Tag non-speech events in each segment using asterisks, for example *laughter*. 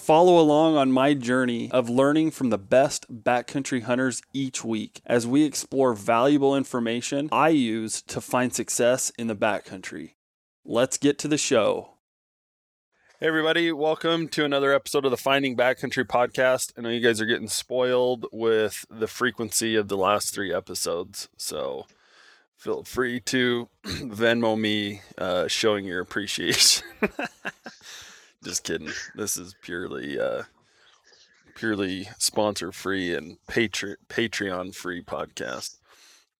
Follow along on my journey of learning from the best backcountry hunters each week as we explore valuable information I use to find success in the backcountry. Let's get to the show. Hey, everybody, welcome to another episode of the Finding Backcountry podcast. I know you guys are getting spoiled with the frequency of the last three episodes, so feel free to *clears throat* Venmo me uh, showing your appreciation. *laughs* Just kidding. This is purely uh purely sponsor free and Patre- Patreon free podcast.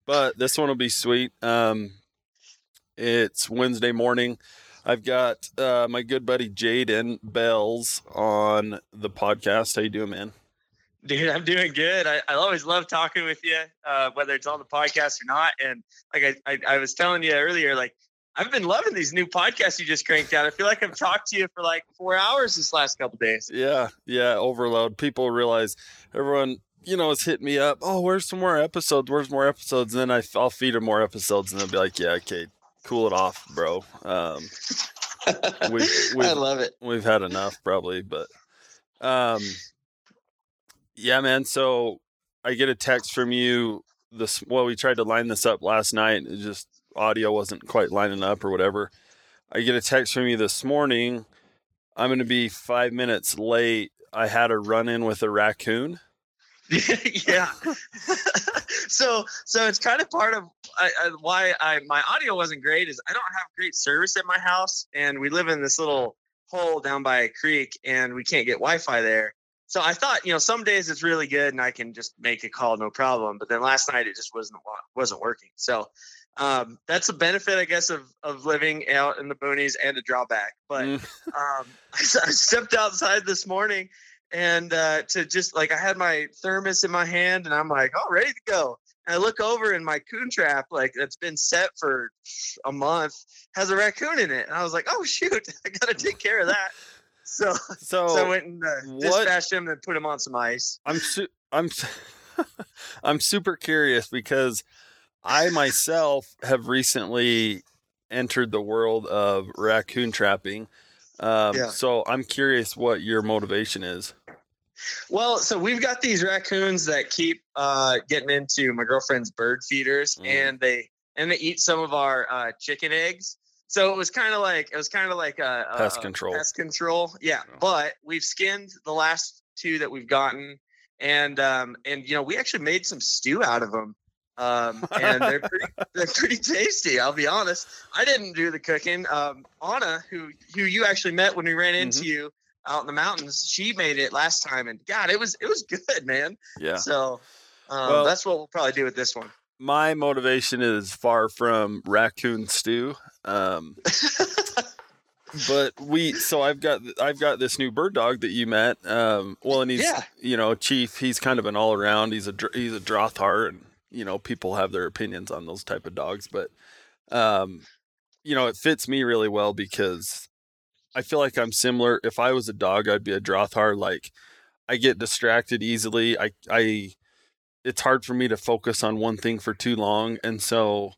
But this one will be sweet. Um it's Wednesday morning. I've got uh my good buddy Jaden Bales on the podcast. How you doing, man? Dude, I'm doing good. I, I always love talking with you, uh, whether it's on the podcast or not. And like I, I, I was telling you earlier, like I've been loving these new podcasts you just cranked out. I feel like I've talked to you for like four hours this last couple days. Yeah, yeah, overload. People realize everyone, you know, is hitting me up. Oh, where's some more episodes? Where's more episodes? And then I, I'll feed them more episodes, and they'll be like, "Yeah, okay, cool it off, bro." Um, *laughs* we, I love it. We've had enough, probably, but um, yeah, man. So I get a text from you. This well, we tried to line this up last night. It just audio wasn't quite lining up or whatever. I get a text from you this morning. I'm going to be five minutes late. I had a run in with a raccoon. *laughs* yeah. *laughs* so so it's kind of part of I, I, why I my audio wasn't great is I don't have great service at my house and we live in this little hole down by a creek and we can't get Wi-Fi there. So I thought, you know, some days it's really good and I can just make a call no problem. But then last night it just wasn't wasn't working. So um, that's a benefit, I guess, of of living out in the boonies and a drawback. But Mm. um, *laughs* I, I stepped outside this morning and uh, to just like I had my thermos in my hand and I'm like, oh, ready to go. And I look over and my coon trap, like that's been set for a month, has a raccoon in it. And I was like, oh shoot, *laughs* I gotta take care of that. So So, so I went and uh, what- dispatched him and put him on some ice. I'm su- I'm su- *laughs* I'm super curious because I myself have recently entered the world of raccoon trapping. Um, Yeah. So I'm curious what your motivation is. Well, so we've got these raccoons that keep uh, getting into my girlfriend's bird feeders, Mm. and they and they eat some of our uh, chicken eggs. So it was kind of like it was kind of like a, a Pest control. Pest control, yeah. Yeah. But we've skinned the last two that we've gotten, and um, and you know we actually made some stew out of them. Um, *laughs* and they're pretty, they're pretty tasty. I'll be honest. I didn't do the cooking. Um, Anna, who who you actually met when we ran Mm-hmm. into you out in the mountains, she made it last time, and God, it was it was *laughs* good, man. Yeah. So um, Well- that's what we'll probably do with this one. My motivation is far from raccoon stew. Um, but we so I've got I've got this new bird dog that you met. Um, well, and he's Yeah. you know chief. He's kind of an all around. He's a he's a Drahthaar, and you know people have their opinions on those type of dogs, but um, you know it fits me really well because I feel like I'm similar. If I was a dog, I'd be a Drahthaar. Like I get distracted easily. I I it's hard for me to focus on one thing for too long, and so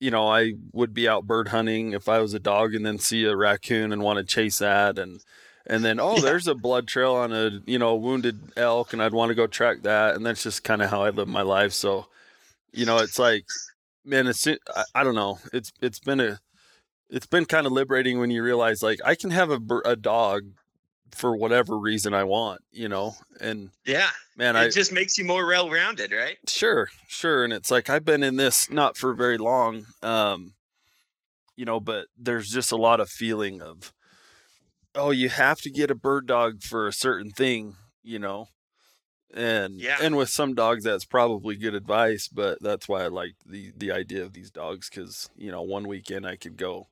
you know, I would be out bird hunting if I was a dog and then see a raccoon and want to chase that and and then oh Yeah. there's a blood trail on a you know wounded elk and I'd want to go track that and that's just kind of how I live my life so you know it's like man it's I, I don't know it's it's been a it's been kind of liberating when you realize like I can have a a dog for whatever reason I want you know and Yeah, man it I just makes you more well rounded, right? Sure, sure. And it's like I've been in this not for very long. Um, you know, but there's just a lot of feeling of oh, you have to get a bird dog for a certain thing, you know. And Yeah. and with some dogs that's probably good advice, but that's why I like the the idea of these dogs cuz you know, one weekend I could go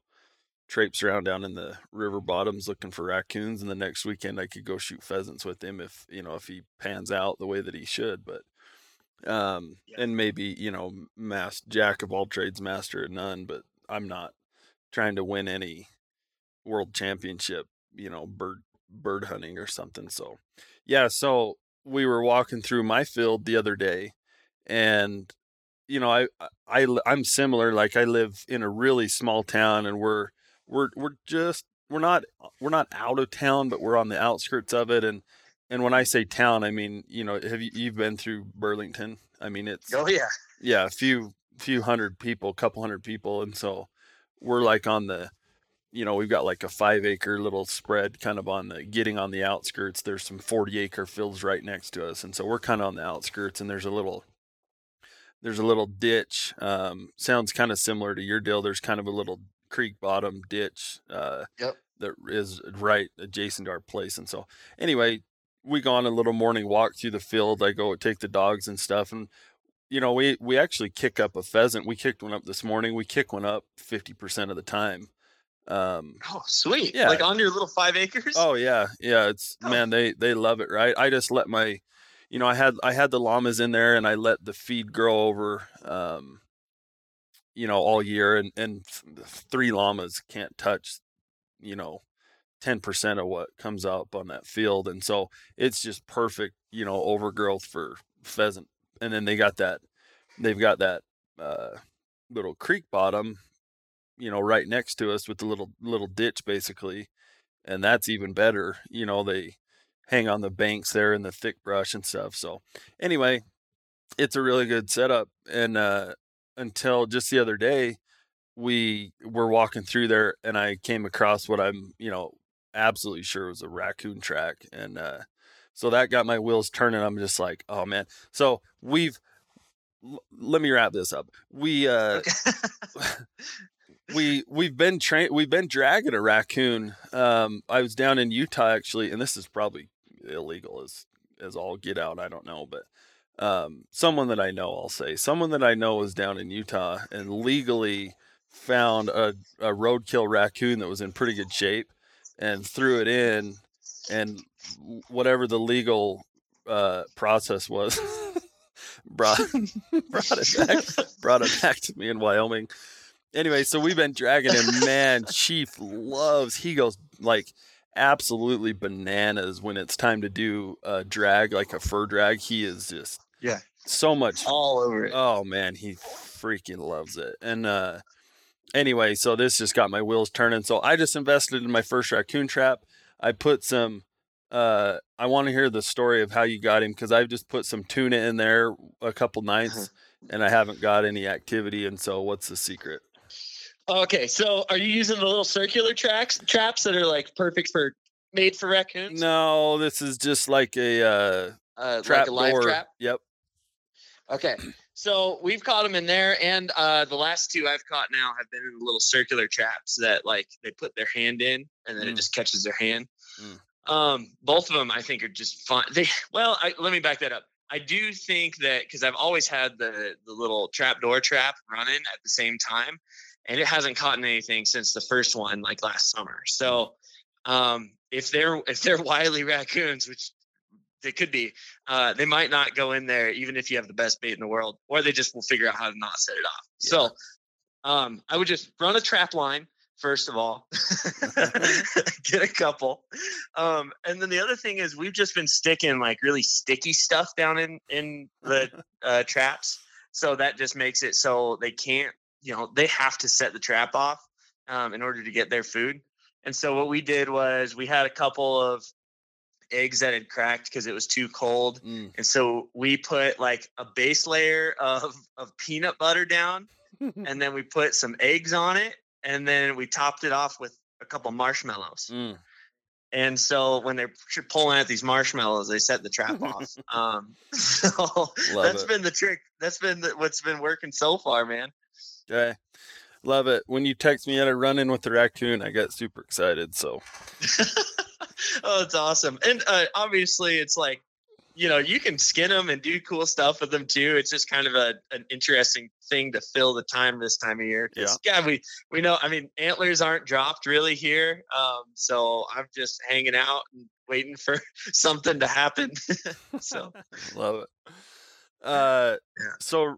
traipse around down in the river bottoms looking for raccoons and the next weekend I could go shoot pheasants with him if, you know, if he pans out the way that he should, but Um, Yeah. and maybe you know, mass jack of all trades, master of none. But I'm not trying to win any world championship, you know, bird bird hunting or something. So, yeah. So we were walking through my field the other day, and you know, I I I'm similar. Like I live in a really small town, and we're we're we're just we're not we're not out of town, but we're on the outskirts of it. And and when I say town, I mean you know, have you you've been through Burlington? I mean it's Oh yeah. yeah, a few few hundred people, couple hundred people, and so we're like on the you know we've got like a five acre little spread kind of on the getting on the outskirts. There's some 40 acre fields right next to us and so we're kind of on the outskirts and there's a little there's a little ditch um, sounds kind of similar to your deal. There's kind of a little creek bottom ditch uh, Yep. that is right adjacent to our place and so anyway we go on a little morning walk through the field. I go take the dogs and stuff and you know we we actually kick up a pheasant. We kicked one up this morning. We kick one up 50% of the time um, Oh sweet. Yeah. Like on your little five acres. Oh yeah, yeah. It's Oh. man, they they love it, right? I just let my, you know, I had I had the llamas in there, and I let the feed grow over, um, you know, all year, and and th- three llamas can't touch, you know, ten percent of what comes up on that field, and so it's just perfect, you know, overgrowth for pheasant. And then they got that, they've got that uh, little creek bottom, you know, right next to us with the little little ditch basically and that's even better. You know, they hang on the banks there in the thick brush and stuff. So anyway, it's a really good setup. And uh, until just the other day, we were walking through there, and I came across what I'm, you know, absolutely sure was a raccoon track, and uh, so that got my wheels turning. I'm just like, oh man. So we've. l- Let me wrap this up. We uh, *laughs* *laughs* we we've been train we've been dragging a raccoon. Um, I was down in Utah actually, and this is probably illegal as as all get out. I don't know, but um, someone that I know, I'll say, someone that I know was down in Utah and legally found a, a roadkill raccoon that was in pretty good shape and threw it in, and whatever the legal uh, process was. *laughs* brought *laughs* brought it back brought it back to me in Wyoming anyway, so we've been dragging him. Man, Chief loves. He goes like absolutely bananas when it's time to do a drag, like a fur drag. He is just Yeah. so much. All over it. Oh man, he freaking loves it. And uh, anyway, so this just got my wheels turning. So I just invested in my first raccoon trap. I put some. Uh, I want to hear the story of how you got him because I've just put some tuna in there a couple nights, and I haven't got any activity. And so, what's the secret? Okay, so are you using the little circular tracks traps that are like perfect for made for raccoons? No, this is just like a uh, uh, trap like a live door. trap. Yep. Okay, so we've caught them in there, and uh, the last two I've caught now have been in the little circular traps that like they put their hand in, and then it Mm. just catches their hand. Mm. Um, both of them I think are just fun. They well, I, let me back that up. I do think that because I've always had the the little trap door trap running at the same time, and it hasn't caught anything since the first one like last summer. So um, if they're if they're wily raccoons, which they could be, uh, they might not go in there even if you have the best bait in the world, or they just will figure out how to not set it off. So um, I would just run a trap line first of all, *laughs* *laughs* get a couple, um, and then the other thing is we've just been sticking like really sticky stuff down in in the *laughs* uh, traps, so that just makes it so they can't, you know, they have to set the trap off um, in order to get their food. And so what we did was we had a couple of eggs that had cracked because it was too cold. Mm. And so we put like a base layer of, of peanut butter down *laughs* and then we put some eggs on it and then we topped it off with a couple marshmallows. Mm. And so when they're pulling at these marshmallows, they set the trap off. *laughs* Um, *laughs* so Love that's it. been the trick. That's been the, what's been working so far, man. Okay. Love it. When you text me at a run in with the raccoon, I got super excited. So *laughs* oh, it's awesome. And uh, obviously, it's like, you know, you can skin them and do cool stuff with them too. It's just kind of a an interesting thing to fill the time this time of year. Yeah. we we know. I mean, antlers aren't dropped really here, um, so I'm just hanging out and waiting for *laughs* something to happen. *laughs* so love it. Uh, yeah. so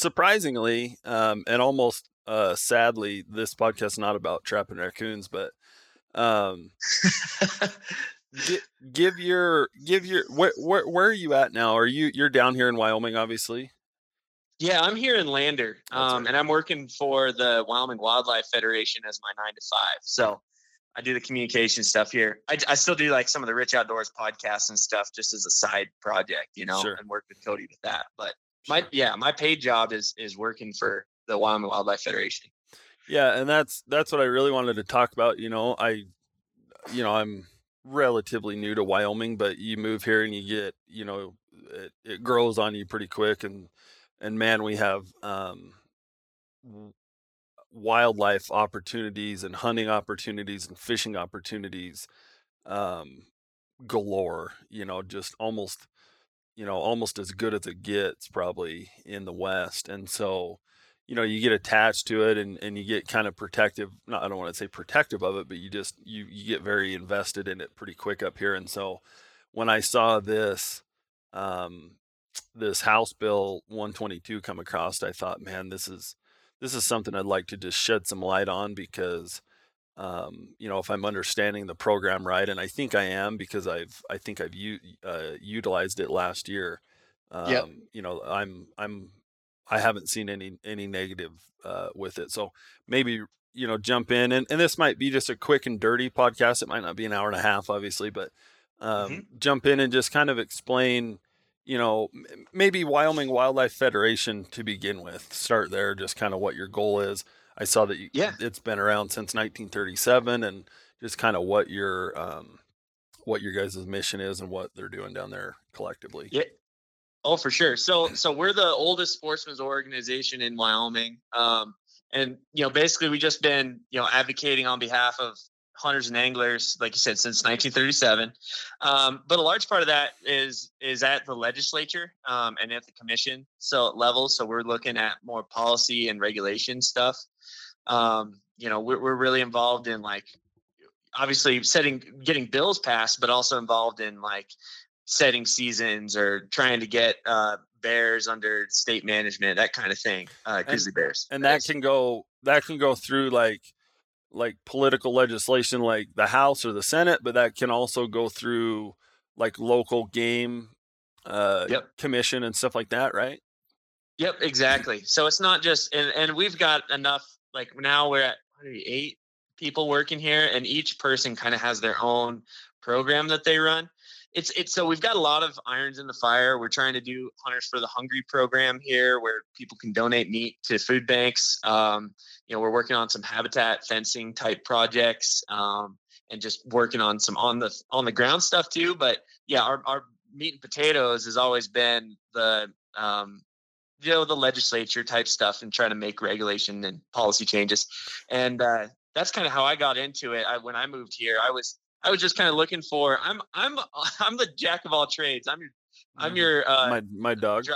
surprisingly, um, and almost uh, sadly, this podcast is not about trapping raccoons, but um, give, *laughs* give your give your where, where where are you at now? Are you you're down here in Wyoming, obviously? Yeah, I'm here in Lander, um, right. and I'm working for the Wyoming Wildlife Federation as my nine to five. So I do the communication stuff here. I, I still do like some of the Rich Outdoors podcasts and stuff just as a side project, you know, sure. and work with Cody with that. But my yeah, my paid job is is working for the Wyoming Wildlife Federation. Yeah, and that's that's what I really wanted to talk about. You know, I, you know, I'm relatively new to Wyoming, but you move here and you get, you know, it, it grows on you pretty quick, and and man, we have um, wildlife opportunities and hunting opportunities and fishing opportunities um, galore. You know, just almost, you know, almost as good as it gets probably in the West, and so you know you get attached to it and, and you get kind of protective not i don't want to say protective of it but you just you, you get very invested in it pretty quick up here and so when i saw this um, this house bill 122 come across i thought man this is this is something i'd like to just shed some light on because um, you know if i'm understanding the program right and i think i am because i've i think i've u- uh, utilized it last year um, yep. you know i'm i'm I haven't seen any any negative uh, with it. So maybe you know jump in and, and this might be just a quick and dirty podcast. It might not be an hour and a half, obviously, but um, mm-hmm. jump in and just kind of explain. You know, maybe Wyoming Wildlife Federation to begin with. Start there, just kind of what your goal is. I saw that you, yeah. it's been around since 1937, and just kind of what your um, what your guys' mission is and what they're doing down there collectively. Yeah, Oh, for sure. So, so we're the oldest sportsman's organization in Wyoming, um, and you know, basically, we just been you know advocating on behalf of hunters and anglers, like you said, since 1937. Um, but a large part of that is is at the legislature um, and at the commission so level. So we're looking at more policy and regulation stuff. Um, you know, we're, we're really involved in like obviously setting getting bills passed, but also involved in like setting seasons or trying to get uh, bears under state management, that kind of thing. Uh, grizzly and, bears, and that can go that can go through like like political legislation, like the House or the Senate, but that can also go through like local game uh, yep. commission and stuff like that, right? Yep, exactly. So it's not just and and we've got enough. Like now we're at eight people working here, and each person kind of has their own program that they run it's it's so we've got a lot of irons in the fire. We're trying to do Hunters for the Hungry program here, where people can donate meat to food banks. Um, you know, we're working on some habitat fencing type projects, um, and just working on some on the on the ground stuff too. But yeah, our our meat and potatoes has always been the um, you know the legislature type stuff and trying to make regulation and policy changes and uh, that's kind of how i got into it I, when i moved here i was I was just kind of looking for. I'm I'm *laughs* I'm the jack of all trades. I'm your I'm mm-hmm. your uh, my my dog.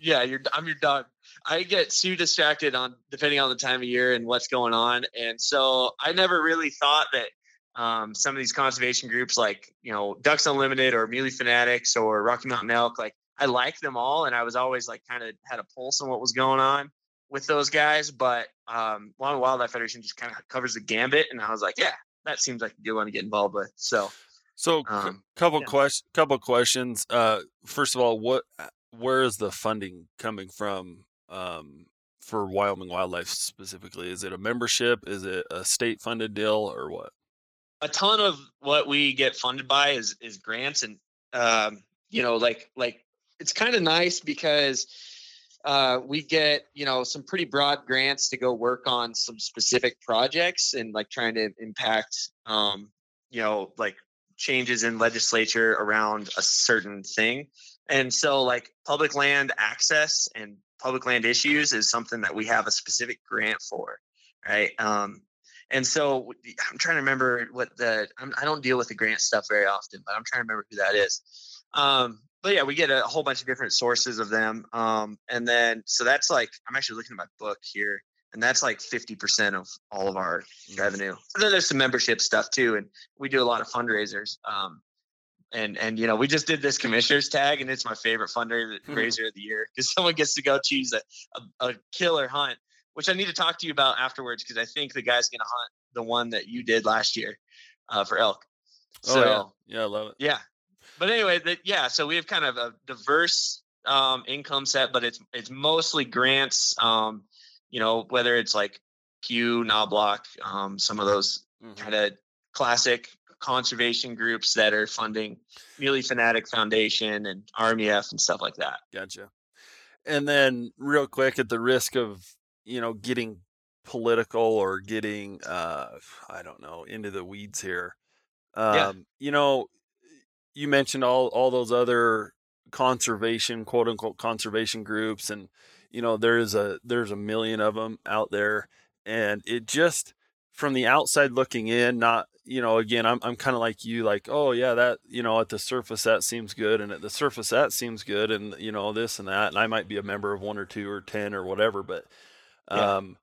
yeah, you're I'm your dog. I get too distracted on depending on the time of year and what's going on, and so I never really thought that um, some of these conservation groups like you know Ducks Unlimited or Muley Fanatics or Rocky Mountain Elk, like I like them all, and I was always like kind of had a pulse on what was going on with those guys. But um, Wyoming Wildlife Federation just kind of covers the gambit, and I was like, yeah, that seems like a good one to get involved with. So, so um, couple yeah. questions. Couple questions. Uh, first of all, what uh, where is the funding coming from um, for Wyoming Wildlife specifically? Is it a membership? Is it a state funded deal or what? A ton of what we get funded by is is grants and um, you know like like it's kind of nice because uh, we get you know some pretty broad grants to go work on some specific projects and like trying to impact um, you know like changes in legislature around a certain thing. And so like public land access and public land issues is something that we have a specific grant for right? Um, and so i'm trying to remember what the I'm, i do not deal with the grant stuff very often but i'm trying to remember who that is. Um, but yeah, we get a whole bunch of different sources of them. Um, and then, so that's like, I'm actually looking at my book here, and that's like 50% of all of our mm-hmm. revenue. And then there's some membership stuff too. And we do a lot of fundraisers. Um, and and you know we just did this commissioners tag, and it's my favorite fundraiser *laughs* of the year because *laughs* someone gets to go choose a, a, a killer hunt, which I need to talk to you about afterwards because I think the guy's gonna hunt the one that you did last year uh, for elk. So oh yeah, yeah, I love it. yeah. But anyway, that yeah, so we have kind of a diverse um, income set, but it's it's mostly grants. Um, you know, whether it's like Pew, Knobloch, um, some of those Mhm. kind of classic conservation groups that are funding Muley Fanatic Foundation and RMEF and stuff like that. Gotcha. And then, real quick, at the risk of you know getting political or getting uh, I don't know into the weeds here, um, Yeah. you know, you mentioned all all those other conservation quote unquote conservation groups, and you know there's a there's a million of them out there, and it just from the outside looking in, not you know again i'm, I'm kind of like you like oh yeah that you know at the surface that seems good and at the surface that seems good and you know this and that and i might be a member of one or two or ten or whatever but Yeah. um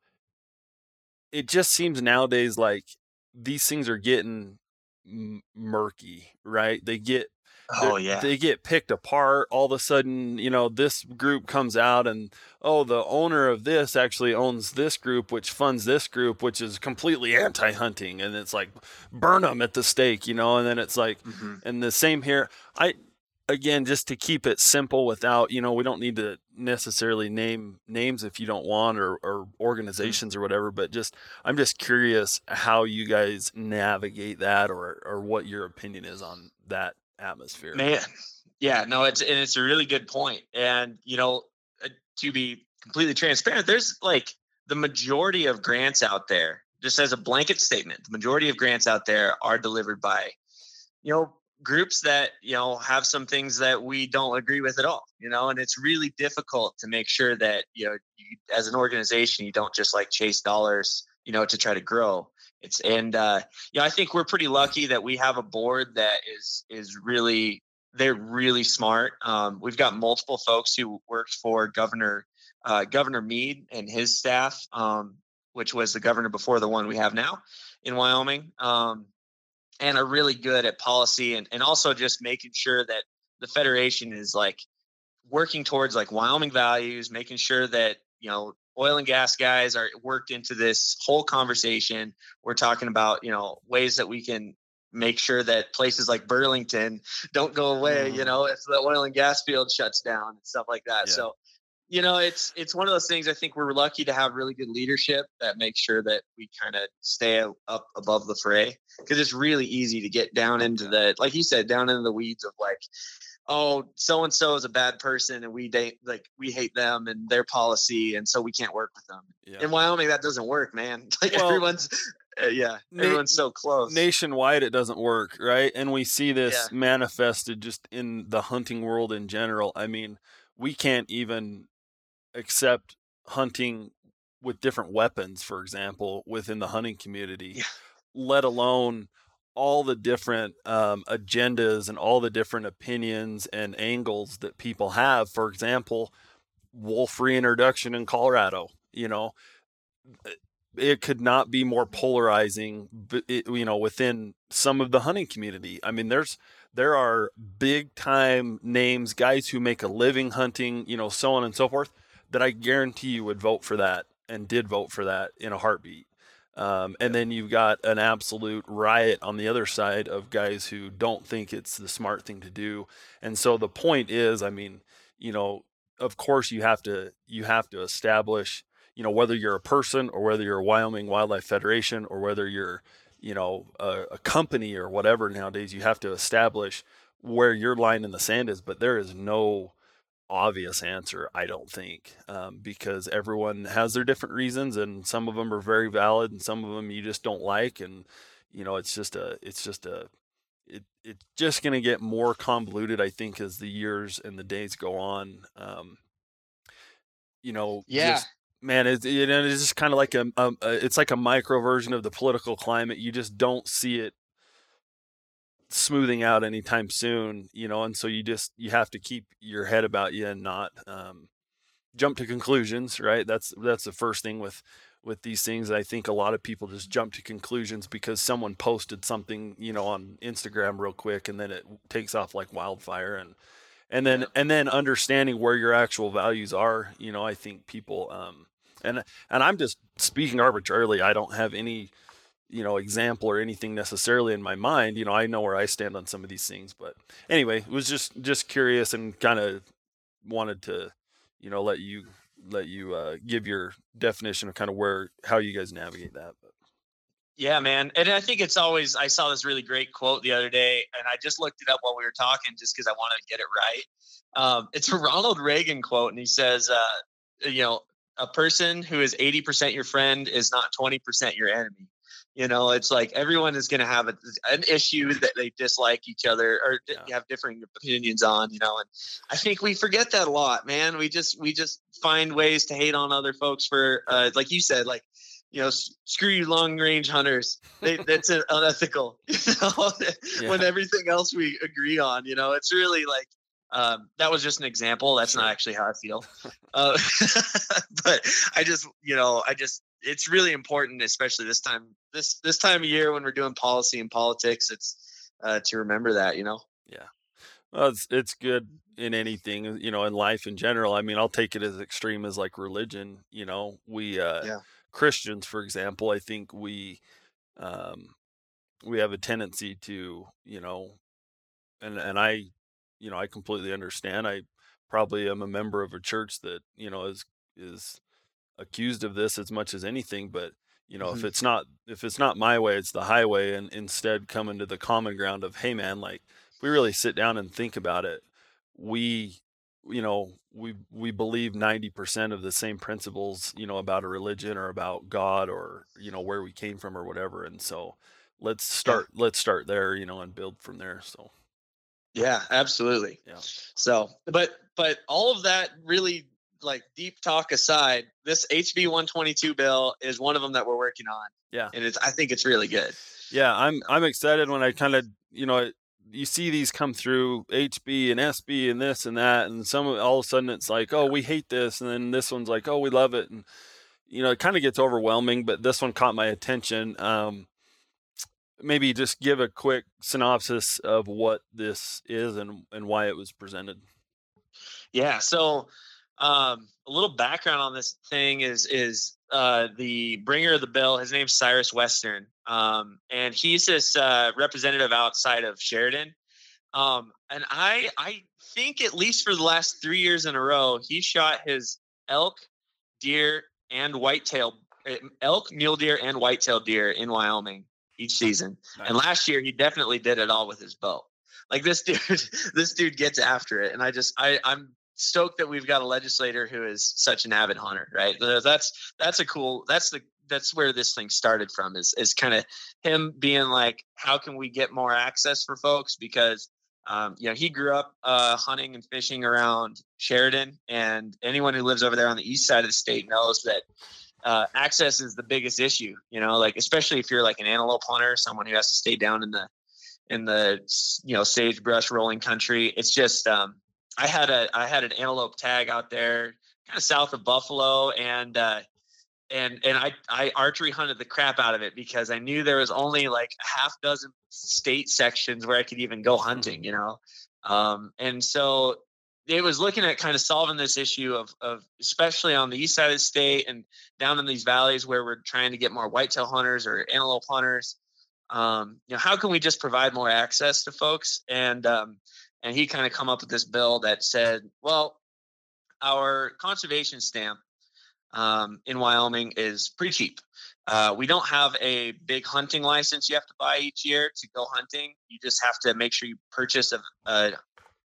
it just seems nowadays like these things are getting m- murky right they get Oh yeah. they get picked apart all of a sudden you know this group comes out and oh the owner of this actually owns this group which funds this group which is completely anti-hunting and it's like burn them at the stake you know and then it's like Mhm. and the same here i again just to keep it simple without you know we don't need to necessarily name names if you don't want or, or organizations or whatever but just i'm just curious how you guys navigate that or or what your opinion is on that atmosphere Man, yeah, no, it's and it's a really good point. And you know, uh, to be completely transparent, there's like the majority of grants out there, just as a blanket statement, the majority of grants out there are delivered by, you know, groups that you know have some things that we don't agree with at all. You know, and it's really difficult to make sure that you know, you, as an organization, you don't just like chase dollars, you know, to try to grow. It's and uh, you know, I think we're pretty lucky that we have a board that is is really they're really smart. Um, we've got multiple folks who worked for Governor uh, Governor Mead and his staff, um, which was the governor before the one we have now in Wyoming, um, and are really good at policy and and also just making sure that the federation is like working towards like Wyoming values, making sure that you know oil and gas guys are worked into this whole conversation. We're talking about you know ways that we can make sure that places like Burlington don't go away. You Mhm. know, if the oil and gas field shuts down and stuff like that. Yeah. So. You know, it's it's one of those things. I think we're lucky to have really good leadership that makes sure that we kind of stay up above the fray because it's really easy to get down into the, like you said, down into the weeds of like, oh, so and so is a bad person and we date like we hate them and their policy and so we can't work with them. yeah. In Wyoming, that doesn't work, man. *laughs* Like Well, everyone's, uh, yeah, na- everyone's so close. nationwide it doesn't work right and we see this Yeah. manifested just in the hunting world in general i mean we can't even accept hunting with different weapons for example within the hunting community Yeah. let alone all the different um, agendas and all the different opinions and angles that people have. For example wolf reintroduction in colorado you know? It could not be more polarizing it- you know within some of the hunting community. I mean there's there are big time names guys who make a living hunting you know so on and so forth that i guarantee you would vote for that and did vote for that in a heartbeat. Um, and then you've got an absolute riot on the other side of guys who don't think it's the smart thing to do. And so the point is i mean you know of course you have to you have to establish you know whether you're a person or whether you're a Wyoming Wildlife Federation or whether you're you know a, a company or whatever nowadays you have to establish where your line in the sand is. But there is no obvious answer I don't think um, because everyone has their different reasons and some of them are very valid and some of them you just don't like and you know it's just a it's just a it, it's just going to get more convoluted I think as the years and the days go on um, you know Yeah. just- man it's, you know, it's just kind of like a, a, a it's like a micro version of the political climate you just don't see it smoothing out anytime soon you know and so you just you have to keep your head about you and not um, jump to conclusions right that's that's the first thing with with these things. I think a lot of people just jump to conclusions because someone posted something, you know, on Instagram real quick and then it takes off like wildfire and and then yeah. and then understanding where your actual values are, you know, I think people um and and I'm just speaking arbitrarily. I don't have any you know example or anything necessarily in my mind you know i know where i stand on some of these things but anyway was just just curious and kind of wanted to you know let you let you uh, give your definition of kind of where how you guys navigate that. But. Yeah, man, and I think it's always. I saw this really great quote the other day, and I just looked it up while we were talking, just because I wanted to get it right. Um, it's a *laughs* Ronald Reagan quote, and he says, uh, "You know, a person who is eighty percent your friend is not twenty percent your enemy." You know, it's like everyone is going to have a, an issue that they dislike each other or yeah. have differing opinions on. You know, and I think we forget that a lot, man. We just we just find ways to hate on other folks for, uh, like you said, like you know, screw you, long range hunters. They, that's *laughs* unethical. *laughs* You know, *laughs* yeah. when everything else we agree on, you know, it's really like um, that was just an example. That's not actually how I feel. *laughs* Uh, *laughs* but I just, you know, I just it's really important, especially this time this this time of year when we're doing policy and politics. It's uh, to remember that, you know. Yeah, well, it's it's good in anything, you know, in life in general. I mean, I'll take it as extreme as like religion. You know, we uh, yeah. Christians, for example, I think we um, we have a tendency to, you know, and and I, you know, I completely understand. I probably am a member of a church that you know is is accused of this as much as anything but you know mm-hmm. if it's not if it's not my way it's the highway and instead coming to the common ground of hey man like if we really sit down and think about it we you know we we believe 90% of the same principles you know about a religion or about god or you know where we came from or whatever and so let's start let's start there you know and build from there so yeah absolutely yeah so but but all of that really like deep talk aside, this HB 122 bill is one of them that we're working on. Yeah, and it's I think it's really good. Yeah, I'm I'm excited when I kind of you know you see these come through HB and SB and this and that, and some all of a sudden it's like oh we hate this, and then this one's like oh we love it, and you know it kind of gets overwhelming. But this one caught my attention. Um, maybe just give a quick synopsis of what this is and and why it was presented. Yeah, so um, a little background on this thing is is uh, the bringer of the bill. His name's Cyrus Western, um, and he's this uh, representative outside of Sheridan. Um, and I I think at least for the last three years in a row, he shot his elk, deer, and whitetail eh, elk, mule deer, and whitetail deer in Wyoming each season. Nice. And last year he definitely did it all with his bow. Like this dude, *laughs* this dude gets after it, and I just I I'm stoked that we've got a legislator who is such an avid hunter, right? That's that's a cool. That's the that's where this thing started from. Is is kind of him being like, how can we get more access for folks? Because um, you know he grew up uh, hunting and fishing around Sheridan, and anyone who lives over there on the east side of the state knows that. Uh, access is the biggest issue, you know, like especially if you're like an antelope hunter, someone who has to stay down in the in the you know sagebrush rolling country. It's just um, I had a I had an antelope tag out there, kind of south of Buffalo, and uh, and and I I archery hunted the crap out of it because I knew there was only like a half dozen state sections where I could even go hunting, you know, um, and so it was looking at kind of solving this issue of of especially on the east side of the state and down in these valleys where we're trying to get more whitetail hunters or antelope hunters. Um, you know, how can we just provide more access to folks and um, and he kind of come up with this bill that said, well, our conservation stamp um, in Wyoming is pretty cheap. Uh, we don't have a big hunting license you have to buy each year to go hunting. You just have to make sure you purchase a, a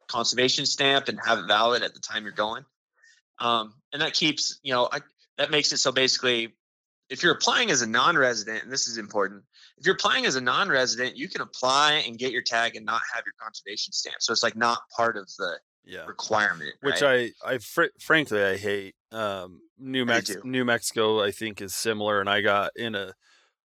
conservation stamp and have it valid at the time you're going. Um, and that keeps, you know, I, that makes it so basically, if you're applying as a non-resident, and this is important, if you're applying as a non-resident, you can apply and get your tag and not have your conservation stamp. So it's like not part of the yeah. requirement. Which right? I, I fr- frankly, I hate. Um, New Mexico, New Mexico, I think is similar, and I got in a,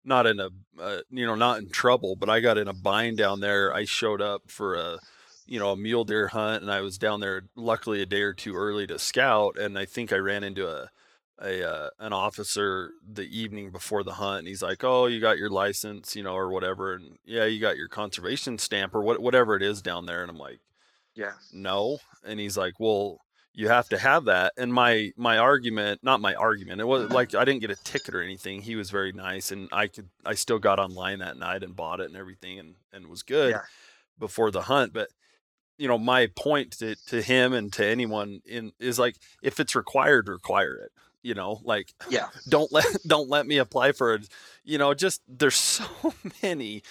not in a, uh, you know, not in trouble, but I got in a bind down there. I showed up for a, you know, a mule deer hunt, and I was down there luckily a day or two early to scout, and I think I ran into a a uh, an officer the evening before the hunt, and he's like, "Oh, you got your license, you know, or whatever, and yeah, you got your conservation stamp or what, whatever it is down there." And I'm like, Yeah. "No," and he's like, "Well." You have to have that, and my my argument, not my argument. It was like I didn't get a ticket or anything. He was very nice, and I could I still got online that night and bought it and everything, and and it was good Yeah. before the hunt. But you know, my point to, to him and to anyone in is like if it's required, require it. You know, like Yeah. *laughs* don't let don't let me apply for it. You know, just there's so *laughs* many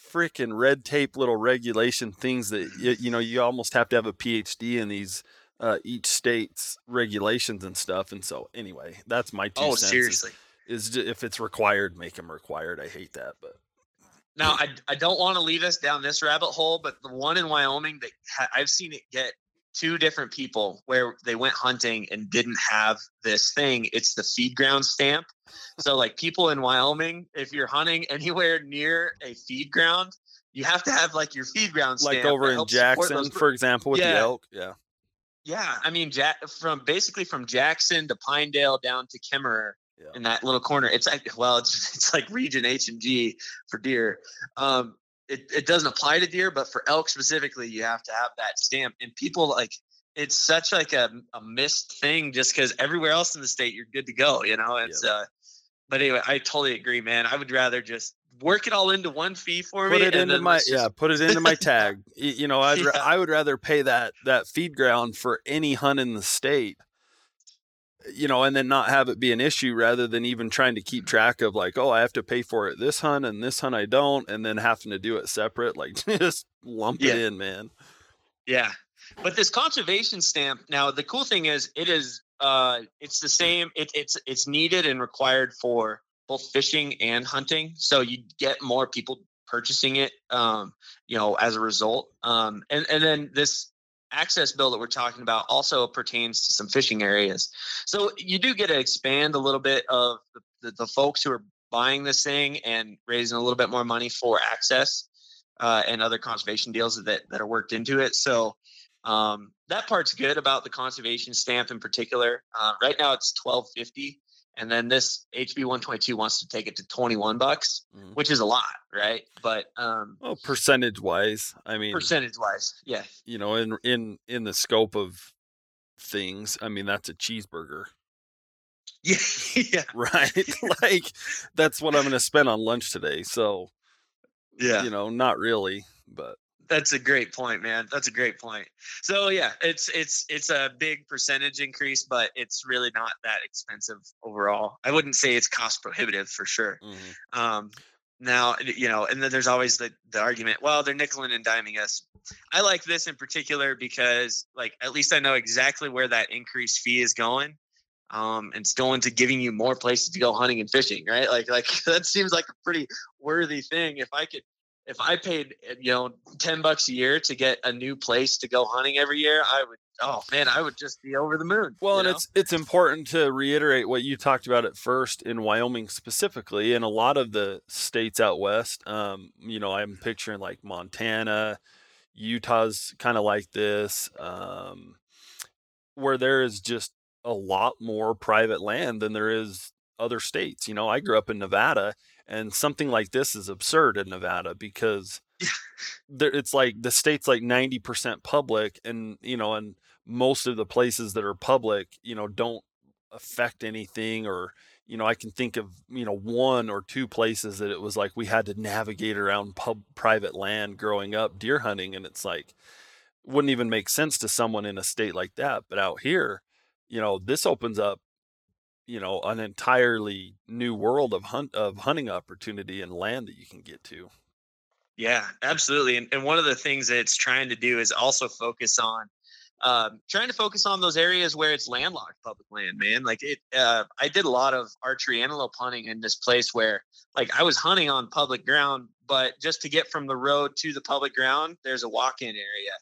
freaking red tape little regulation things that you, you know you almost have to have a PhD in these uh, each state's regulations and stuff. And so anyway, that's my two Oh, cents. is- seriously. Is, ju- if it's required, make them required. I hate that, but Now, I, I don't want to lead us down this rabbit hole, but the one in Wyoming that ha- I've seen it get two different people where they went hunting and didn't have this thing. It's the feed ground stamp. So, like people in Wyoming, if you're hunting anywhere near a feed ground, you have to have like your feed ground stamp. like over in Jackson, for example, with the elk, yeah. Yeah, I mean, ja- from basically from Jackson to Pinedale down to Kemmerer Yeah. in that little corner. It's like well, it's *laughs* it's like region H and G for deer. Um, it it doesn't apply to deer, but for elk specifically, you have to have that stamp. And people like it's such like a, a missed thing just because everywhere else in the state you're good to go. You know, it's uh. But anyway, I totally agree, man. I would rather just work it all into one fee for put me. Put it into my just- yeah put it into my tag *laughs* you know I'd Yeah. I would rather pay that that feed ground for any hunt in the state you know and then not have it be an issue rather than even trying to keep track of like oh I have to pay for it this hunt and this hunt I don't and then having to do it separate like *laughs* just lump it in man Yeah. But this conservation stamp, now the cool thing is it is uh it's the same it, it's it's needed and required for both fishing and hunting. So you get more people purchasing it um you know as a result. Um and and then this access bill that we're talking about also pertains to some fishing areas. So you do get to expand a little bit of the, the, the folks who are buying this thing and raising a little bit more money for access uh, and other conservation deals that that are worked into it. So um, that part's good about the conservation stamp in particular. Uh, right now it's twelve fifty, and then this HB one twenty two wants to take it to twenty one bucks, Mhm. which is a lot, right? But um, well percentage wise I mean percentage wise, yeah, you know in in in the scope of things I mean that's a cheeseburger *laughs* yeah, yeah, *laughs* right like that's what I'm going to spend on lunch today so yeah. you know not really but That's a great point, man. That's a great point. So yeah, it's it's it's a big percentage increase, but it's really not that expensive overall. I wouldn't say it's cost prohibitive for sure. mhm. Um, now, you know, and then there's always the, the argument, well, they're nickeling and diming us. I like this in particular because, like, at least I know exactly where that increased fee is going. Um, and it's going to giving you more places to go hunting and fishing, right? Like, like *laughs* that seems like a pretty worthy thing. If I could, if I paid, uh, you know, 10 bucks a year to get a new place to go hunting every year, I would, oh man, I would just be over the moon. Well, and know? it's it's important to reiterate what you talked about at first in Wyoming specifically, and a lot of the states out west. Um, you know, I'm picturing like Montana, Utah's kind of like this, um, where there is just a lot more private land than there is other states. You know, I grew up in Nevada, and something like this is absurd in Nevada because *laughs* there, it's like the state's like 90% public, and you know, and most of the places that are public, you know, don't affect anything or you know, I can think of, you know, one or two places that it was like we had to navigate around pub private land growing up deer hunting and it's like wouldn't even make sense to someone in a state like that, but out here, you know, this opens up you know, an entirely new world of hunt of hunting opportunity and land that you can get to. Yeah, absolutely. And, and one of the things that it's trying to do is also focus on um, trying to focus on those areas where it's landlocked public land, man. Like it, uh, I did a lot of archery antelope hunting in this place where, like, I was hunting on public ground, but just to get from the road to the public ground, there's a walk-in area,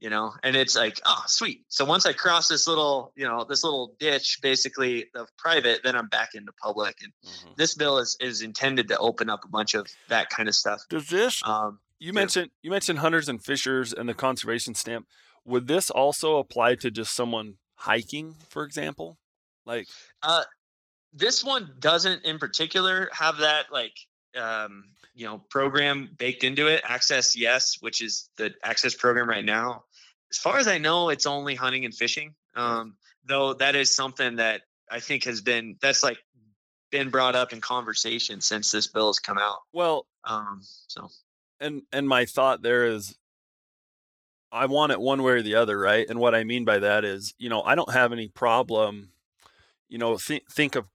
you know, and it's like, oh, sweet. So once I cross this little, you know, this little ditch, basically of private, then I'm back into public. And this bill is is intended to open up a bunch of that kind of stuff. Does this Um, You mentioned you mentioned hunters and fishers and the conservation stamp. Would this also apply to just someone hiking, for example? Like, uh, this one doesn't in particular have that like um, you know program baked into it. Access Yes, which is the access program right now. As far as I know, it's only hunting and fishing. Um, though that is something that I think has been that's like been brought up in conversation since this bill has come out. Well, um, so and and my thought there is I want it one way or the other, right? And what I mean by that is, you know, I don't have any problem, you know, th- think of,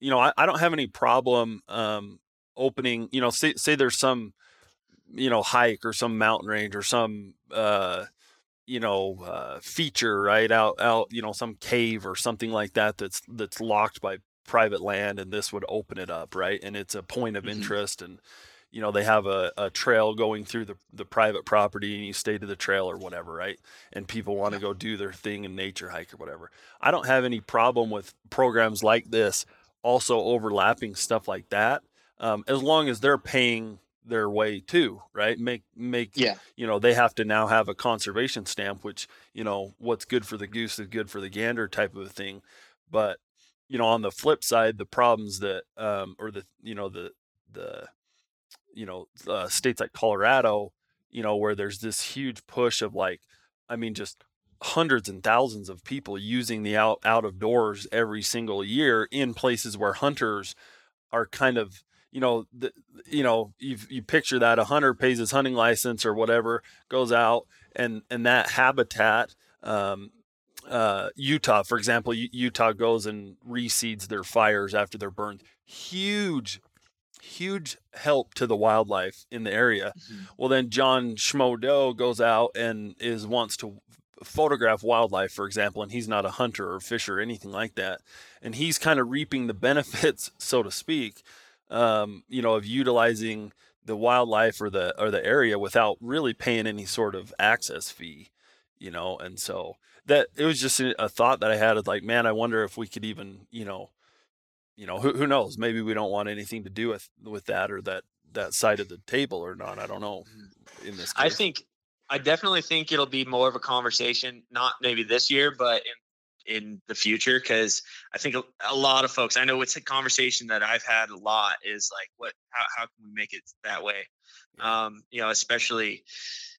you know, I, I don't have any problem um, opening, you know, say, say there's some, you know, hike or some mountain range or some, uh, you know, uh, feature right out, out, you know, some cave or something like that that's that's locked by private land, and this would open it up, right? And it's a point of mm-hmm. interest, and you know they have a, a trail going through the, the private property and you stay to the trail or whatever right and people want to go do their thing in nature hike or whatever i don't have any problem with programs like this also overlapping stuff like that um, as long as they're paying their way too right? Make make yeah. you know they have to now have a conservation stamp which you know what's good for the goose is good for the gander type of a thing. But you know on the flip side the problems that um, or the you know the the you know uh, states like Colorado, you know, where there's this huge push of like, I mean, just hundreds and thousands of people using the out out of doors every single year in places where hunters are kind of you know the, you know you you picture that a hunter pays his hunting license or whatever goes out and and that habitat um, uh, Utah, for example, Utah goes and reseeds their fires after they're burned. Huge huge help to the wildlife in the area. Mm-hmm. Well, then John Schmodow goes out and is wants to photograph wildlife, for example, and he's not a hunter or fisher or anything like that, and he's kind of reaping the *laughs* benefits, so to speak, um, you know, of utilizing the wildlife or the or the area without really paying any sort of access fee, you know, and so that it was just a, thought that I had of like, man, I wonder if we could even, you know, you know, who, who knows? Maybe we don't want anything to do with with that or that that side of the table or not. I don't know. Mm-hmm. In this, case. I think I definitely think it'll be more of a conversation, not maybe this year, but in in the future because I think a, a, lot of folks. I know it's a conversation that I've had a lot. Is like, what? How how can we make it that way? Um, you know, especially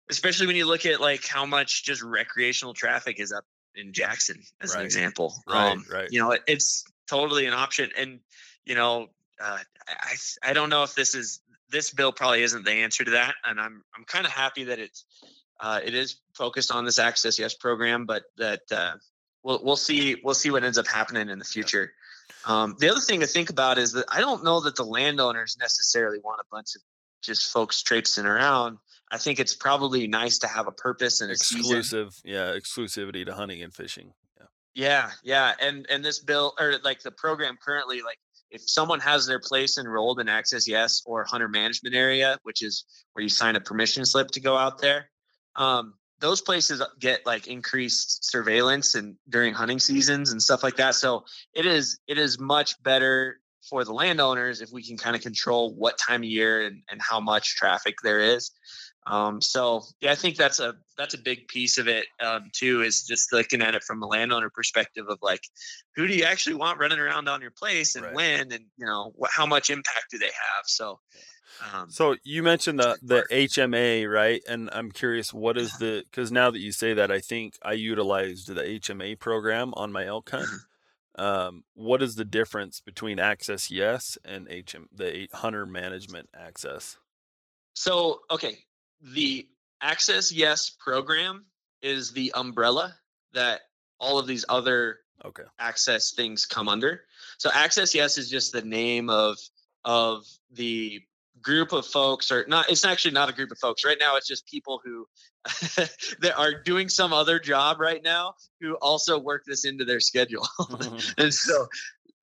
especially when you look at like how much just recreational traffic is up in Jackson as right. an example. Right, um, right. You know, it, it's totally an option. And you know, uh, I I don't know if this is this bill probably isn't the answer to that, and I'm I'm kind of happy that it's uh, it is focused on this Access Yes program, but that uh, we'll we'll see we'll see what ends up happening in the future. Um, the other thing to think about is that I don't know that the landowners necessarily want a bunch of just folks traipsing around. I think it's probably nice to have a purpose and exclusive, yeah, exclusivity to hunting and fishing. Yeah, yeah, and and this bill or like the program currently, like if someone has their place enrolled in Access Yes or Hunter Management Area, which is where you sign a permission slip to go out there, um, those places get like increased surveillance and during hunting seasons and stuff like that. So it is it is much better for the landowners if we can kind of control what time of year and, and how much traffic there is. Um, so yeah, I think that's a that's a big piece of it um, too. Is just looking at it from a landowner perspective of like, who do you actually want running around on your place and right. when, and you know what, how much impact do they have? So, um, so you mentioned the the HMA, right? And I'm curious, what is the because now that you say that, I think I utilized the HMA program on my elk hunt. Mm-hmm. Um, what is the difference between Access Yes and HM the Hunter Management Access? So okay, the Access Yes program is the umbrella that all of these other okay access things come under. So Access Yes is just the name of of the group of folks or not it's actually not a group of folks right now it's just people who *laughs* that are doing some other job right now who also work this into their *laughs* schedule and so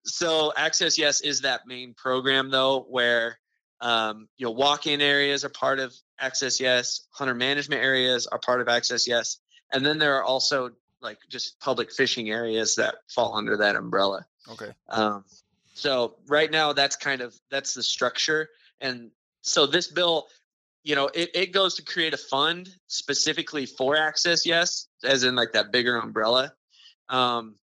so access yes is that main program though where um, you know, walk-in areas are part of Access Yes. Hunter management areas are part of Access Yes, and then there are also like just public fishing areas that fall under that umbrella. Okay. Um, so right now, that's kind of that's the structure, and so this bill, you know, it, it goes to create a fund specifically for Access Yes, as in like that bigger umbrella. Um,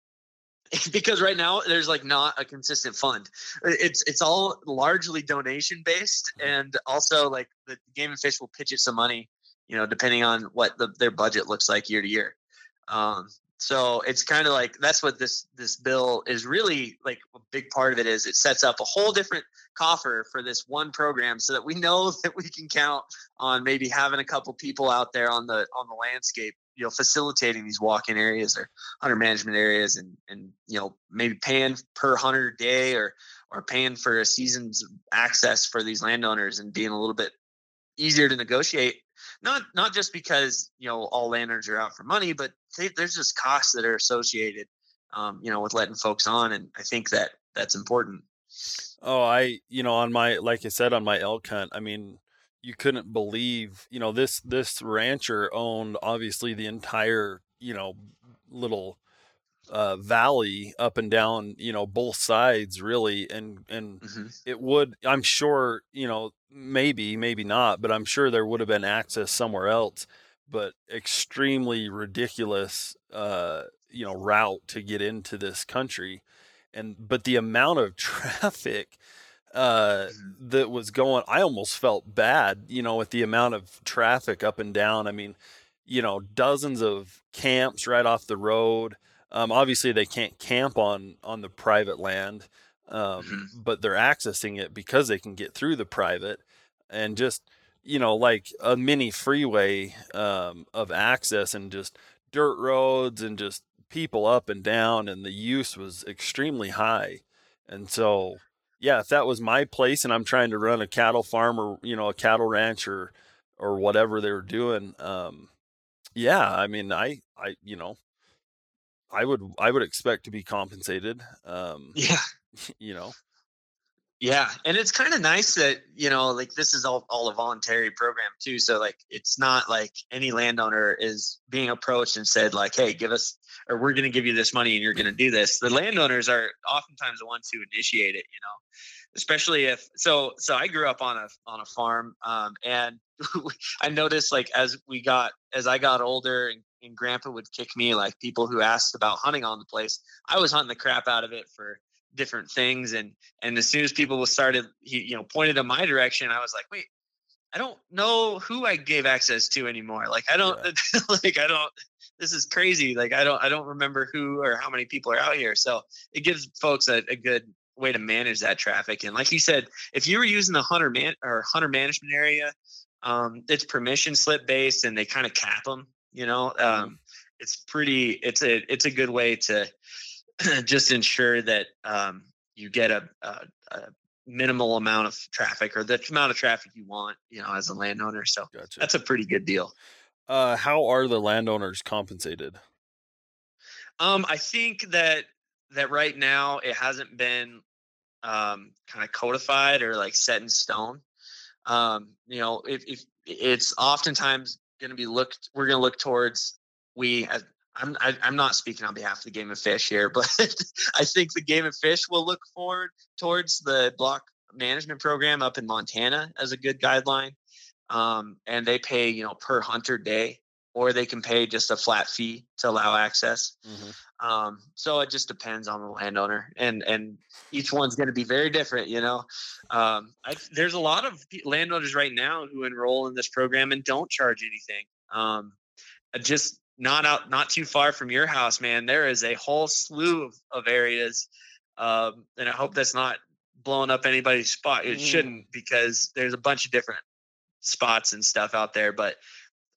*laughs* because right now there's like not a consistent fund. It's it's all largely donation based, Mhm. and also like the Game and Fish will pitch it some money, you know, depending on what the, their budget looks like year to year. Um, so it's kind of like that's what this this bill is really like a big part of it is it sets up a whole different coffer for this one program so that we know *laughs* that we can count on maybe having a couple people out there on the on the landscape you know facilitating these walk-in areas or hunter management areas and and you know maybe paying per hunter day or or paying for a season's access for these landowners and being a little bit easier to negotiate. Not not just because you know all landowners are out for money but they, there's just costs that are associated um, you know with letting folks on and i think that that's important Oh, I, you know, on my, like I said, on my elk hunt, I mean, you couldn't believe, you know, this, this rancher owned obviously the entire, you know, little, uh, valley up and down, you know, both sides really. And, and Mhm. it would, I'm sure, you know, maybe, maybe not, but I'm sure there would have been access somewhere else, but extremely ridiculous, uh, you know, route to get into this country and but the amount of *laughs* traffic uh Mhm. that was going i almost felt bad you know with the amount of traffic up and down i mean you know dozens of camps right off the road um obviously they can't camp on on the private land um Mhm. but they're accessing it because they can get through the private and just you know like a mini freeway um of access and just dirt roads and just people up and down and the use was extremely high. And so yeah if that was my place and i'm trying to run a cattle farm or you know a cattle ranch or or whatever they were doing um yeah i mean i i you know i would i would expect to be compensated um yeah. *laughs* you know Yeah, and it's kind of nice that you know, like this is all all a voluntary program too. So like, it's not like any landowner is being approached and said like, "Hey, give us," or "We're going to give you this money and you're going to do this." The landowners are oftentimes the ones who initiate it. You know, especially if so. So I grew up on a on a farm, um, and *laughs* I noticed like as we got as I got older and, and Grandpa would kick me like people who asked about hunting on the place. I was hunting the crap out of it for different things and and as soon as people started he you know pointed in my direction i was like wait i don't know who i gave access to anymore like i don't *laughs* like i don't this is crazy like i don't i don't remember who or how many people are out here. So it gives folks a, a good way to manage that traffic and like you said if you were using the hunter man or hunter management area um it's permission slip based and they kind of cap them you know um it's pretty it's a it's a good way to *clears throat* just ensure that um, you get a, a, a minimal amount of traffic or the amount of traffic you want, you know, as a landowner. So gotcha that's a pretty good deal. uh how are the landowners compensated Um, I think that that right now it hasn't been um, kind of codified or like set in stone. Um, you know, if, if it's oftentimes going to be looked, we're going to look towards we as I'm I, am i am not speaking on behalf of the Game and Fish here, *laughs* but I think the Game and Fish will look forward towards the block management program up in Montana as a good guideline. Um, and they pay you know per hunter day, or they can pay just a flat fee to allow access. mm-hmm. Um, so it just depends on the landowner, and and each one's going to be very different. You know, um, I, there's a lot of landowners right now who enroll in this program and don't charge anything. Um, just not out, not too far from your house, man. There is a whole slew of, of areas, um, and I hope that's not blowing up anybody's spot. It Mm. shouldn't because there's a bunch of different spots and stuff out there, but.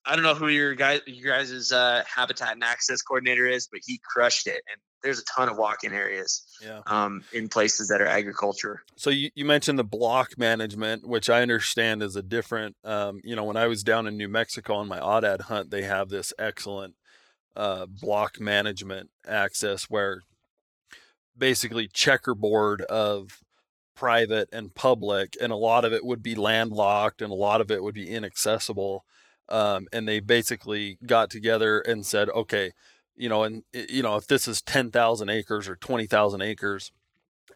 I don't know who your guys your guys' uh, habitat and access coordinator is, but he crushed it. And there's a ton of walk-in areas yeah um, in places that are agriculture. So you, you mentioned the block management, which I understand is a different. Um, you know, when I was down in New Mexico on my aoudad hunt, they have this excellent uh, block management access where basically checkerboard of private and public, and a lot of it would be landlocked, and a lot of it would be inaccessible. Um, and they basically got together and said, okay, you know, and you know, if this is ten thousand acres or twenty thousand acres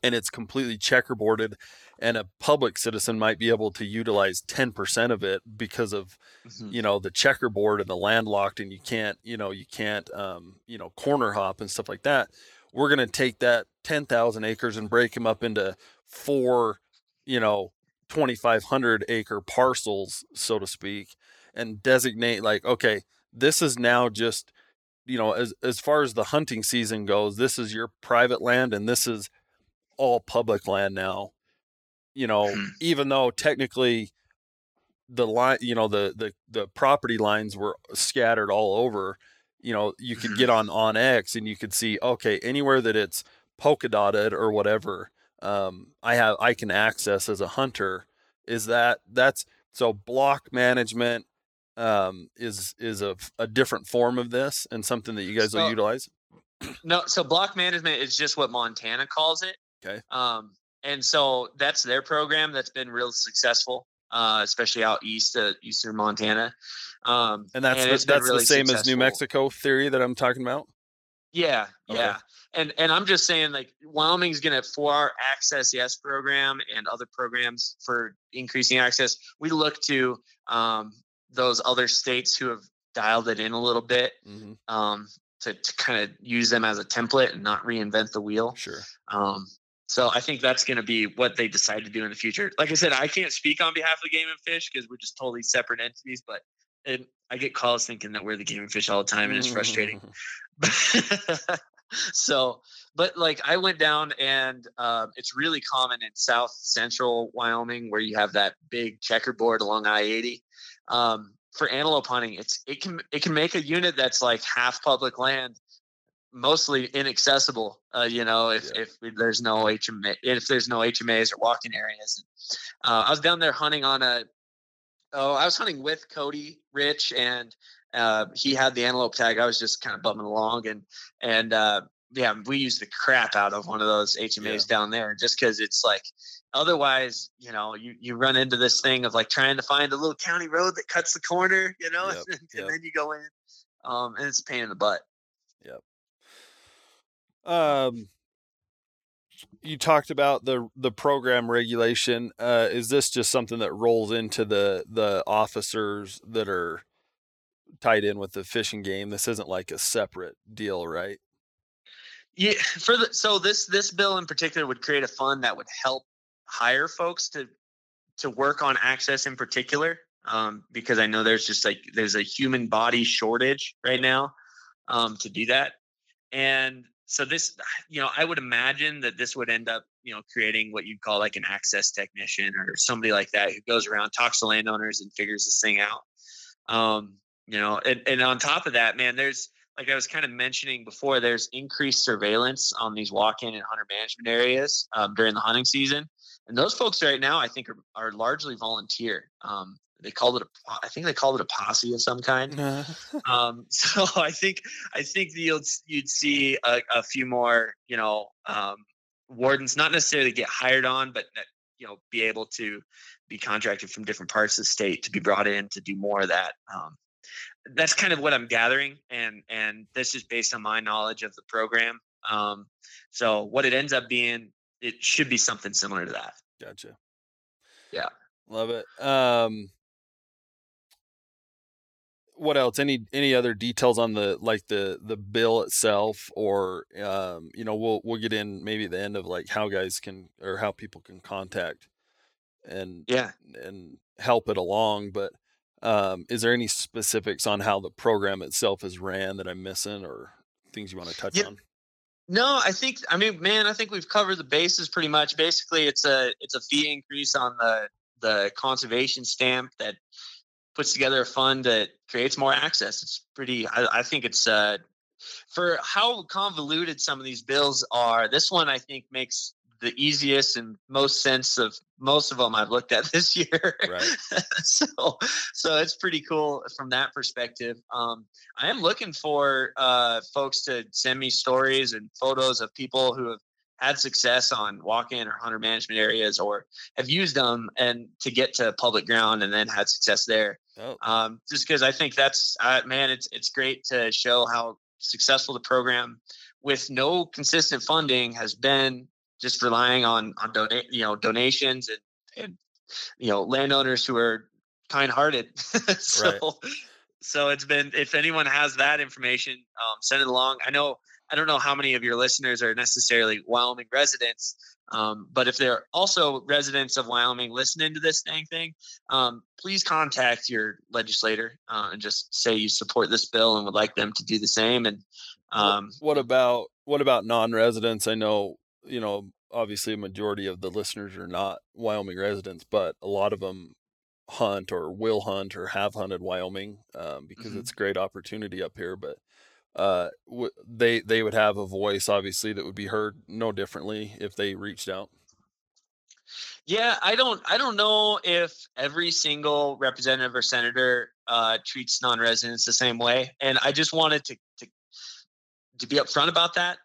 and it's completely checkerboarded and a public citizen might be able to utilize 10% of it because of Mm-hmm. you know the checkerboard and the landlocked and you can't you know you can't um, you know corner hop and stuff like that we're going to take that 10,000 acres and break them up into four, you know, 2,500 acre parcels, so to speak, and designate like, okay, this is now just, you know, as, as far as the hunting season goes, this is your private land and this is all public land now. You know, Hmm. even though technically the line, you know, the, the, the property lines were scattered all over, you know, you could Mhm. get on, on X and you could see, okay, anywhere that it's polka dotted or whatever, um, I have, I can access as a hunter is that that's, so block management, um, is, is a, a different form of this and something that you guys will utilize. No, so block management is just what Montana calls it. Okay. Um, and so that's their program that's been real successful, uh, especially out east, uh, eastern Montana. Um, And that's, the, that's really the same as New. Mexico theory that I'm talking about. Yeah, Okay. yeah. And and I'm just saying like Wyoming's gonna for our access yes program and other programs for increasing access, we look to um, those other states who have dialed it in a little bit hmm um, to, to kind of use them as a template and not reinvent the wheel. Sure. Um, so I think that's going to be what they decide to do in the future. Like I said, I can't speak on behalf of Game and Fish because we're just totally separate entities. But it, I get calls thinking that we're the Game and Fish all the time, and it's frustrating. *laughs* so, but like I went down, and um, it's really common in South Central Wyoming where you have that big checkerboard along I eighty. Um, for antelope hunting, it's it can it can make a unit that's like half public land mostly inaccessible. Uh, you know, if Yeah. if there's no HMA, if there's no HMAs or walking areas. Uh, I was down there hunting on a. Oh, I was hunting with Cody Rich, and uh, he had the antelope tag. I was just kind of bumming along, and and uh, yeah, we used the crap out of one of those HMAs down there, just because it's like. Otherwise, you know, you, you run into this thing of like trying to find a little county road that cuts the corner, you know, *laughs* Yep, and, yep. then you go in, um, and it's a pain in the butt. Yep. Um, you talked about the the program regulation. Uh, is this just something that rolls into the the officers that are tied in with the fishing game? This isn't like a separate deal, right? Yeah, for the so this this bill in particular would create a fund that would help hire folks to to work on access in particular, um, because I know there's just like there's a human body shortage right now um, to do that, and so this *sighs* you know I would imagine that this would end up you know creating what you'd call like an access technician or somebody like that who goes around talks to landowners and figures this thing out. Um, you know, and, and on top of that, man, there's like I was kind of mentioning before, there's increased surveillance on these walk-in and hunter management areas um, during the hunting season, and those folks right now, I think, are, are largely volunteer. Um, they called it a, I think they called it a posse of some kind. Um, *laughs* so I think I think you'll you'd see a, a few more, you know, um, wardens not necessarily get hired on, but you know, be able to be contracted from different parts of the state to be brought in to do more of that. Um, that's kind of what I'm gathering, and and this is based on my knowledge of the program. Um, so what it ends up being, it should be something similar to that. Gotcha. Yeah. Love it. Um what else? Any any other details on the like the the bill itself or um you know we'll we'll get in maybe at the end of like how guys can or how people can contact and Yeah. and help it along but um is there any specifics on how the program itself is ran that I'm missing or things you want to touch Yeah. on? No, I think I mean, man, I think we've covered the bases pretty much. Basically, it's a it's a fee increase on the the conservation stamp that puts together a fund that creates more access. It's pretty. I, I think it's uh for how convoluted some of these bills are. This one I think makes the easiest and most sense of most of them I've looked at *laughs* this year. Right. *laughs* so so it's pretty cool from that perspective. Um, I am looking for uh, folks to send me stories and photos of people who have had success on walk-in or hunter management areas or have used them and to get to public ground and then had success there. Oh, Um, just because I think that's uh, man, it's it's great to show how successful the program with no consistent funding has been. Just relying on on donate you know donations and and you know landowners who are kind-hearted. *laughs* so so it's been if anyone has that information, um, send it along. I know I don't know how many of your listeners are necessarily Wyoming residents, um, but if they're also residents of Wyoming listening to this dang thing, um, please contact your legislator uh, and just say you support this bill and would like them to do the same. And um, what about what about non-residents? I know you know obviously a majority of the listeners are not Wyoming residents, but a lot of them hunt or will hunt or have hunted Wyoming um, because mm-hmm. it's a great opportunity up here. But uh, w- they they would have a voice obviously that would be heard no differently if they reached out. Yeah, I don't I don't know if every single representative or senator uh, treats non-residents the same way, and I just wanted to to to be upfront about that.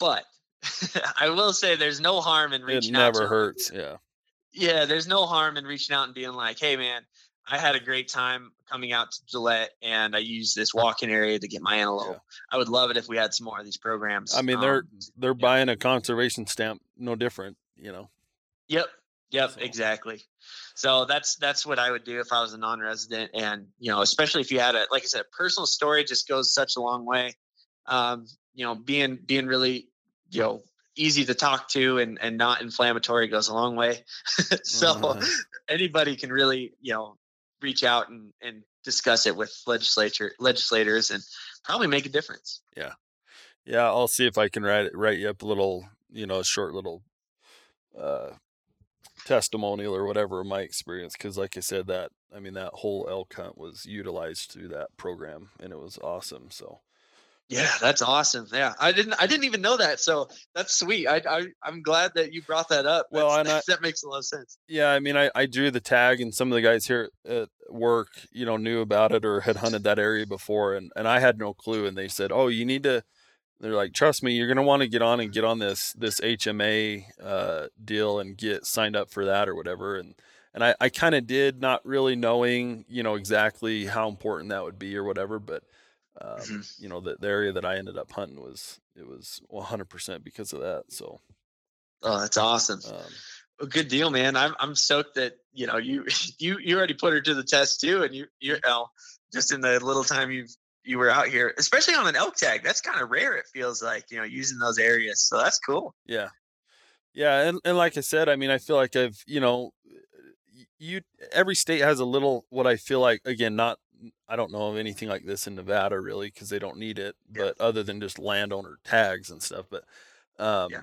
But *laughs* I will say there's no harm in reaching out. It never hurts. Yeah. Yeah, there's no harm in reaching out and being like, "Hey, man, I had a great time coming out to Gillette, and I used this walking area to get my antelope. Yeah. I would love it if we had some more of these programs." I mean, they're um, they're yeah. buying a conservation stamp, no different, you know. Yep. Yep. So. Exactly. So that's that's what I would do if I was a non-resident, and you know, especially if you had a like I said, personal story just goes such a long way. Um, you know, being being really you know easy to talk to and, and not inflammatory goes a long way. *laughs* so uh-huh. anybody can really, you know, reach out and, and discuss it with legislature legislators and probably make a difference. Yeah. Yeah. I'll see if I can write it, write you up a little, you know, a short little, uh, testimonial or whatever of my experience. Cause like I said, that, I mean, that whole elk hunt was utilized through that program and it was awesome. So, yeah, that's awesome. Yeah, I didn't I didn't even know that. So that's sweet. I, I I'm glad that you brought that up. Well, I, *laughs* that makes a lot of sense. Yeah, I mean, I I drew the tag, and some of the guys here at work, you know, knew about it or had hunted that area before, and and I had no clue. And they said, "Oh, you need to." They're like, "Trust me, you're gonna want to get on and get on this this HMA uh, deal and get signed up for that or whatever." And and I I kind of did, not really knowing, you know, exactly how important that would be or whatever, but um, mm-hmm. you know, the, the area that I ended up hunting was it was 100% because of that. So, oh, that's awesome. Um, well, good deal, man. I'm I'm stoked that you know you *laughs* you you already put her to the test too, and you you know just in the little time you've you were out here, especially on an elk tag. That's kind of rare. It feels like you know using those areas, so that's cool. Yeah, yeah, and and like I said, I mean, I feel like I've you know you every state has a little what I feel like again not I don't know of anything like this in Nevada really because they don't need it, yeah. but other than just landowner tags and stuff. But, um, yeah.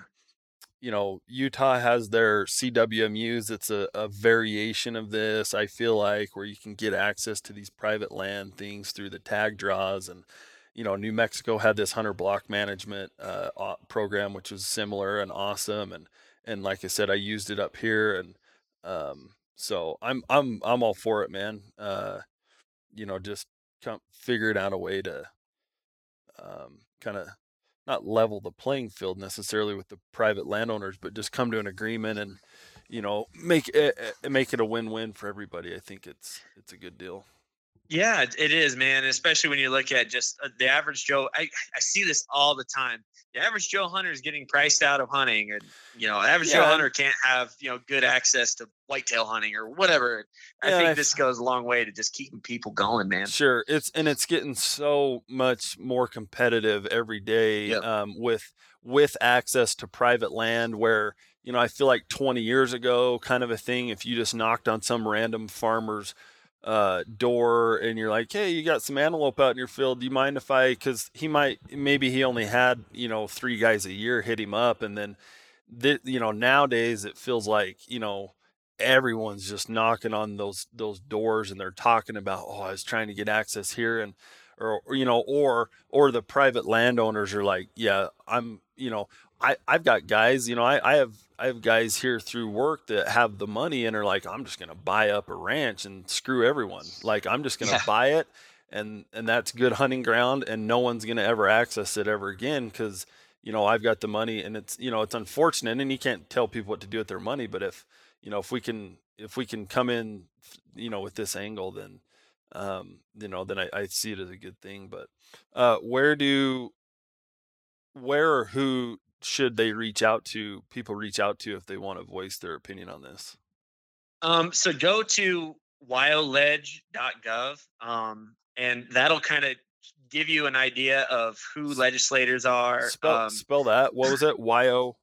you know, Utah has their CWMUs. It's a, a variation of this, I feel like, where you can get access to these private land things through the tag draws. And, you know, New Mexico had this hunter block management uh, program, which was similar and awesome. And, and like I said, I used it up here. And, um, so I'm, I'm, I'm all for it, man. Uh, you know, just come figured out a way to um, kind of not level the playing field necessarily with the private landowners, but just come to an agreement and you know make it make it a win-win for everybody. I think it's it's a good deal. Yeah, it is, man. Especially when you look at just uh, the average Joe. I, I see this all the time. The average Joe hunter is getting priced out of hunting, and you know, average yeah. Joe hunter can't have you know good access to whitetail hunting or whatever. I yeah, think this goes a long way to just keeping people going, man. Sure, it's and it's getting so much more competitive every day yep. um, with with access to private land where you know I feel like 20 years ago, kind of a thing. If you just knocked on some random farmer's uh, door and you're like, hey, you got some antelope out in your field. Do you mind if I? Because he might, maybe he only had you know three guys a year hit him up, and then, th- you know, nowadays it feels like you know everyone's just knocking on those those doors and they're talking about, oh, I was trying to get access here and. Or, or you know, or or the private landowners are like, yeah, I'm, you know, I I've got guys, you know, I I have I have guys here through work that have the money and are like, I'm just gonna buy up a ranch and screw everyone. Like I'm just gonna yeah. buy it, and and that's good hunting ground, and no one's gonna ever access it ever again because you know I've got the money, and it's you know it's unfortunate, and you can't tell people what to do with their money, but if you know if we can if we can come in, you know, with this angle, then um, you know then I, I see it as a good thing. But uh, where do where or who should they reach out to people reach out to if they want to voice their opinion on this? Um, so go to wyoleg.gov. Um, and that'll kind of give you an idea of who legislators are. Spell, um, spell that. What was it? Y O.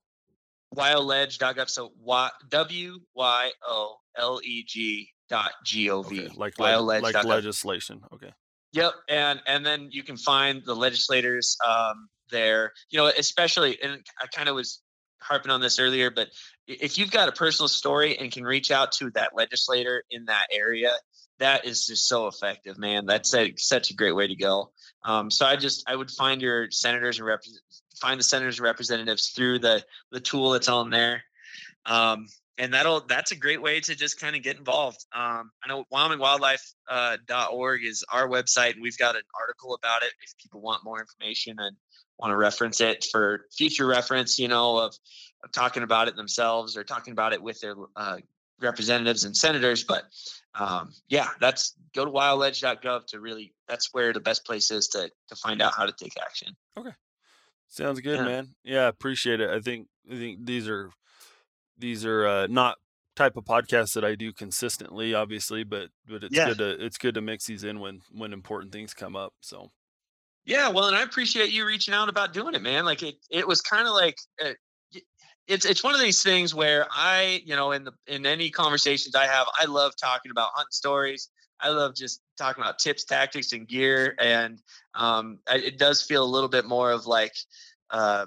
wyoleg.gov. So y, W Y O L E G dot G O V. Okay. Like leg, like legislation. Okay. Yep, and and then you can find the legislators um, there. You know, especially, and I kind of was harping on this earlier, but if you've got a personal story and can reach out to that legislator in that area, that is just so effective, man. That's a, such a great way to go. Um, so I just I would find your senators and rep- find the senators and representatives through the the tool that's on there. Um, and that'll that's a great way to just kind of get involved. Um, I know WyomingWildlife.org uh, org is our website, and we've got an article about it if people want more information and want to reference it for future reference. You know, of, of talking about it themselves or talking about it with their uh, representatives and senators. But um, yeah, that's go to wyoleg.gov to really that's where the best place is to to find out how to take action. Okay. Sounds good, Yeah. man. Yeah, appreciate it. I think I think these are these are uh, not type of podcasts that I do consistently, obviously, but but it's Yeah. good to it's good to mix these in when when important things come up. So Yeah, well, and I appreciate you reaching out about doing it, man. Like it, it was kind of like uh, it's it's one of these things where I, you know, in the in any conversations I have, I love talking about hunting stories. I love just talking about tips, tactics, and gear, and um, I- it does feel a little bit more of like, uh,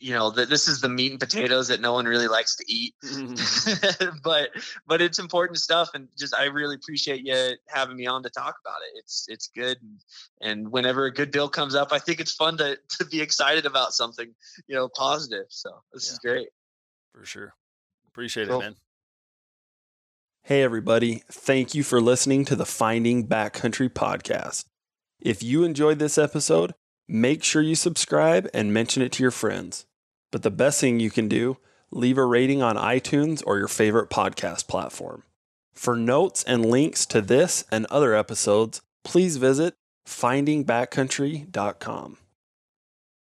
you know, that this is the meat and potatoes that no one really likes to eat. Mm-hmm. *laughs* but but it's important stuff and just i really appreciate you having me on to talk about it it's it's good and, and whenever a good bill comes up i think it's fun to *laughs* to be excited about something you know positive so this is great for sure, appreciate Cool. it, man. Hey, everybody. Thank you for listening to the Finding Backcountry podcast. If you enjoyed this episode, make sure you subscribe and mention it to your friends. But the best thing you can do, leave a rating on iTunes or your favorite podcast platform. For notes and links to this and other episodes, please visit findingbackcountry.com.